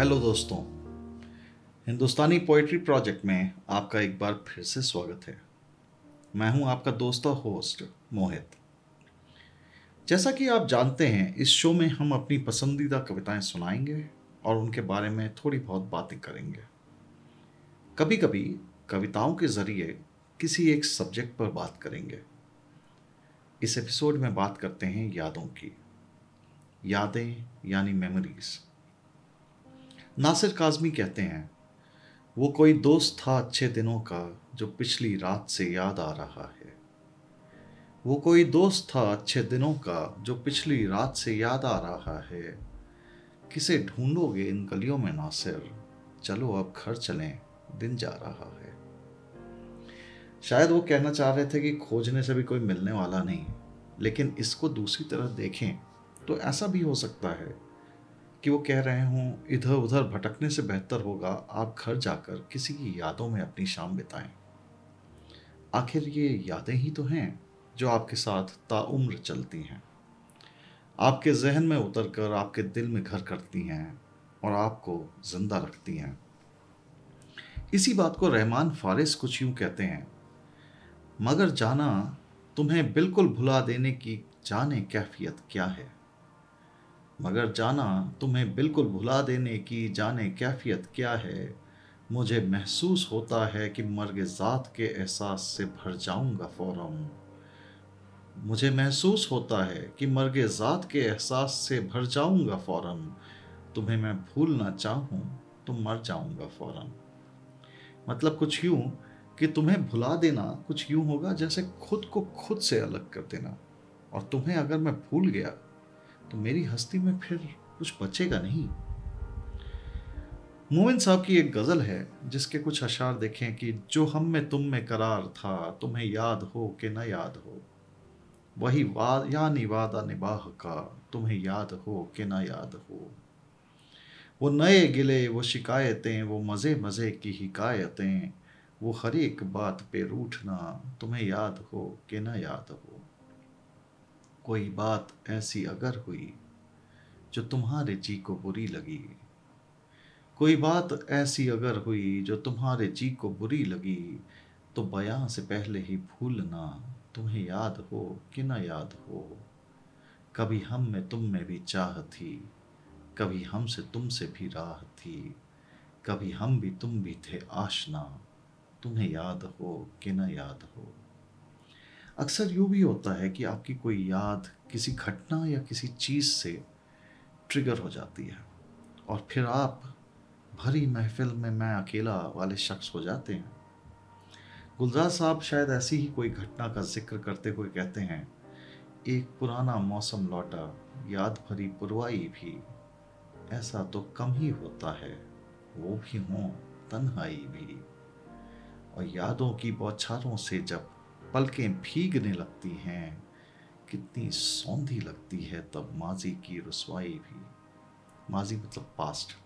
Hello दोस्तों। हिंदुस्तानी poetry project में आपका एक बार फिर से स्वागत है। मैं हूँ आपका दोस्त और होस्ट मोहित। जैसा कि आप जानते हैं, इस शो में हम अपनी पसंदीदा कविताएँ सुनाएँगे और उनके बारे में थोड़ी बहुत बातें करेंगे। कभी कभी कविताओं के ज़रिए किसी एक सब्जेक्ट पर बात करेंगे। इस एपिसोड में बात करते हैं यादों की। यादें यानी मेमोरीज नासिर काजमी कहते हैं, वो कोई दोस्त था अच्छे दिनों का जो पिछली रात से याद आ रहा है। वो कोई दोस्त था अच्छे दिनों का जो पिछली रात से याद आ रहा है। किसे ढूंढोगे इन गलियों में नासिर? चलो अब घर चलें, दिन जा रहा है। शायद वो कहना चाह रहे थे कि खोजने से भी कोई मिलने वाला नहीं, लेकिन इसको दूसरी तरह देखें तो ऐसा भी हो सकता है। कि वो कह रहे हों, इधर उधर भटकने से बेहतर होगा, आप घर जाकर किसी की यादों में अपनी शाम बिताएँ। आखिर ये यादें ही तो हैं, जो आपके साथ ताउम्र चलती हैं। आपके जहन में उतर कर आपके दिल में घर करती हैं और आपको ज़िंदा रखती हैं। इसी बात को रहमान फारिस कुछ यूँ कहते हैं, मगर जाना, तुम्हें बिल्कुल भुला देने की जाने कैफियत क्या है? मगर जाना तुम्हें बिल्कुल भुला देने की जाने कैफियत क्या है? मुझे महसूस होता है कि मर्ग ज़ात के एहसास से भर जाऊँगा फ़ौरम मुझे महसूस होता है कि मर्ग ज़ात के एहसास से भर जाऊँगा फ़ौरन। तुम्हें मैं भूलना चाहूँ तो मर जाऊँगा फ़ौरन। मतलब कुछ यूँ कि तुम्हें भुला देना कुछ यूँ होगा जैसे खुद को खुद से अलग कर देना। और तुम्हें अगर मैं भूल गया तो मेरी हस्ती में फिर कुछ बचेगा नहीं? मोमिन साहब की एक गज़ल है, जिसके कुछ अशार देखें कि जो हम में तुम में करार था, तुम्हें याद हो कि न याद हो। वही वाद यानी वादा निबाह का, तुम्हें याद हो कि न याद हो। वो नए गिले, वो शिकायतें, वो मज़े मज़े की हिकायतें, वो हर एक बात पे रूठना, तुम्हें याद हो कि न याद हो। कोई बात ऐसी अगर हुई, जो तुम्हारे जी को बुरी लगी। कोई बात ऐसी अगर हुई, जो तुम्हारे जी को बुरी लगी तो बयां से पहले ही भूलना तुम्हें याद हो कि ना याद हो। कभी हम में तुम में भी चाह थी, कभी हम से तुम से भी राह थी, कभी हम भी तुम भी थे आशना, तुम्हें याद हो कि ना याद हो। अक्सर यूँ भी होता है कि आपकी कोई याद किसी घटना या किसी चीज़ से ट्रिगर हो जाती है। और फिर आप भरी महफिल में मैं अकेला वाले शख्स हो जाते हैं। गुलजार साहब शायद ऐसी ही कोई घटना का ज़िक्र करते हुए कहते हैं, एक पुराना मौसम लौटा, याद भरी पुरवाई भी। ऐसा तो कम ही होता है, वो भी हों तन्हाई भी। और यादों की बौछारों से जब पलकें भीगने लगती हैं। कितनी सौंधी लगती है तब माजी की रसवाई भी। माजी मतलब पास्ट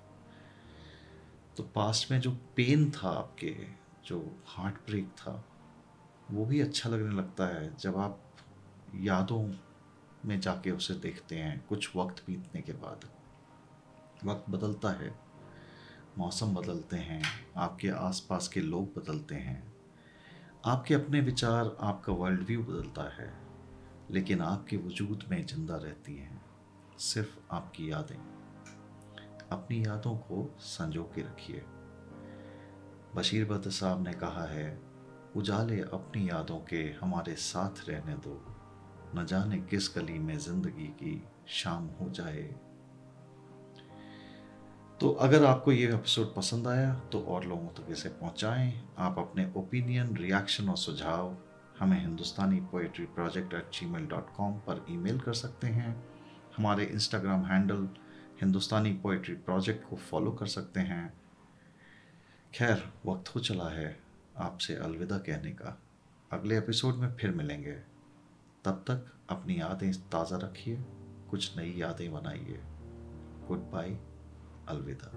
तो पास्ट में जो पेन था आपके, जो हार्ट ब्रेक था, वो भी अच्छा लगने लगता है। जब आप यादों में जाके उसे देखते हैं, कुछ वक्त बीतने के बाद। वक्त बदलता है, मौसम बदलते हैं, आपके आसपास के लोग बदलते हैं। आपके अपने विचार आपका वर्ल्ड व्यू बदलता है, लेकिन आपके वजूद में ज़िंदा रहती हैं सिर्फ़ आपकी यादें। अपनी यादों को संजो के रखिए। बशीर बद साहब ने कहा है, उजाले अपनी यादों के हमारे साथ रहने दो। न जाने किस गली में ज़िंदगी की शाम हो जाए तो अगर आपको ये एपिसोड पसंद आया तो और लोगों तक इसे पहुंचाएँ। आप अपने ओपिनियन रिएक्शन और सुझाव हमें Hindustani poetry project at gmail dot com पर ईमेल कर सकते हैं। हमारे Instagram handle Hindustani poetry project को फॉलो कर सकते हैं। खैर, वक्त हो चला है आपसे अलविदा कहने का। अगले एपिसोड में फिर मिलेंगे। तब तक अपनी यादें ताज़ा रखिए, कुछ नई यादें बनाइए। गुड बाय अलविदा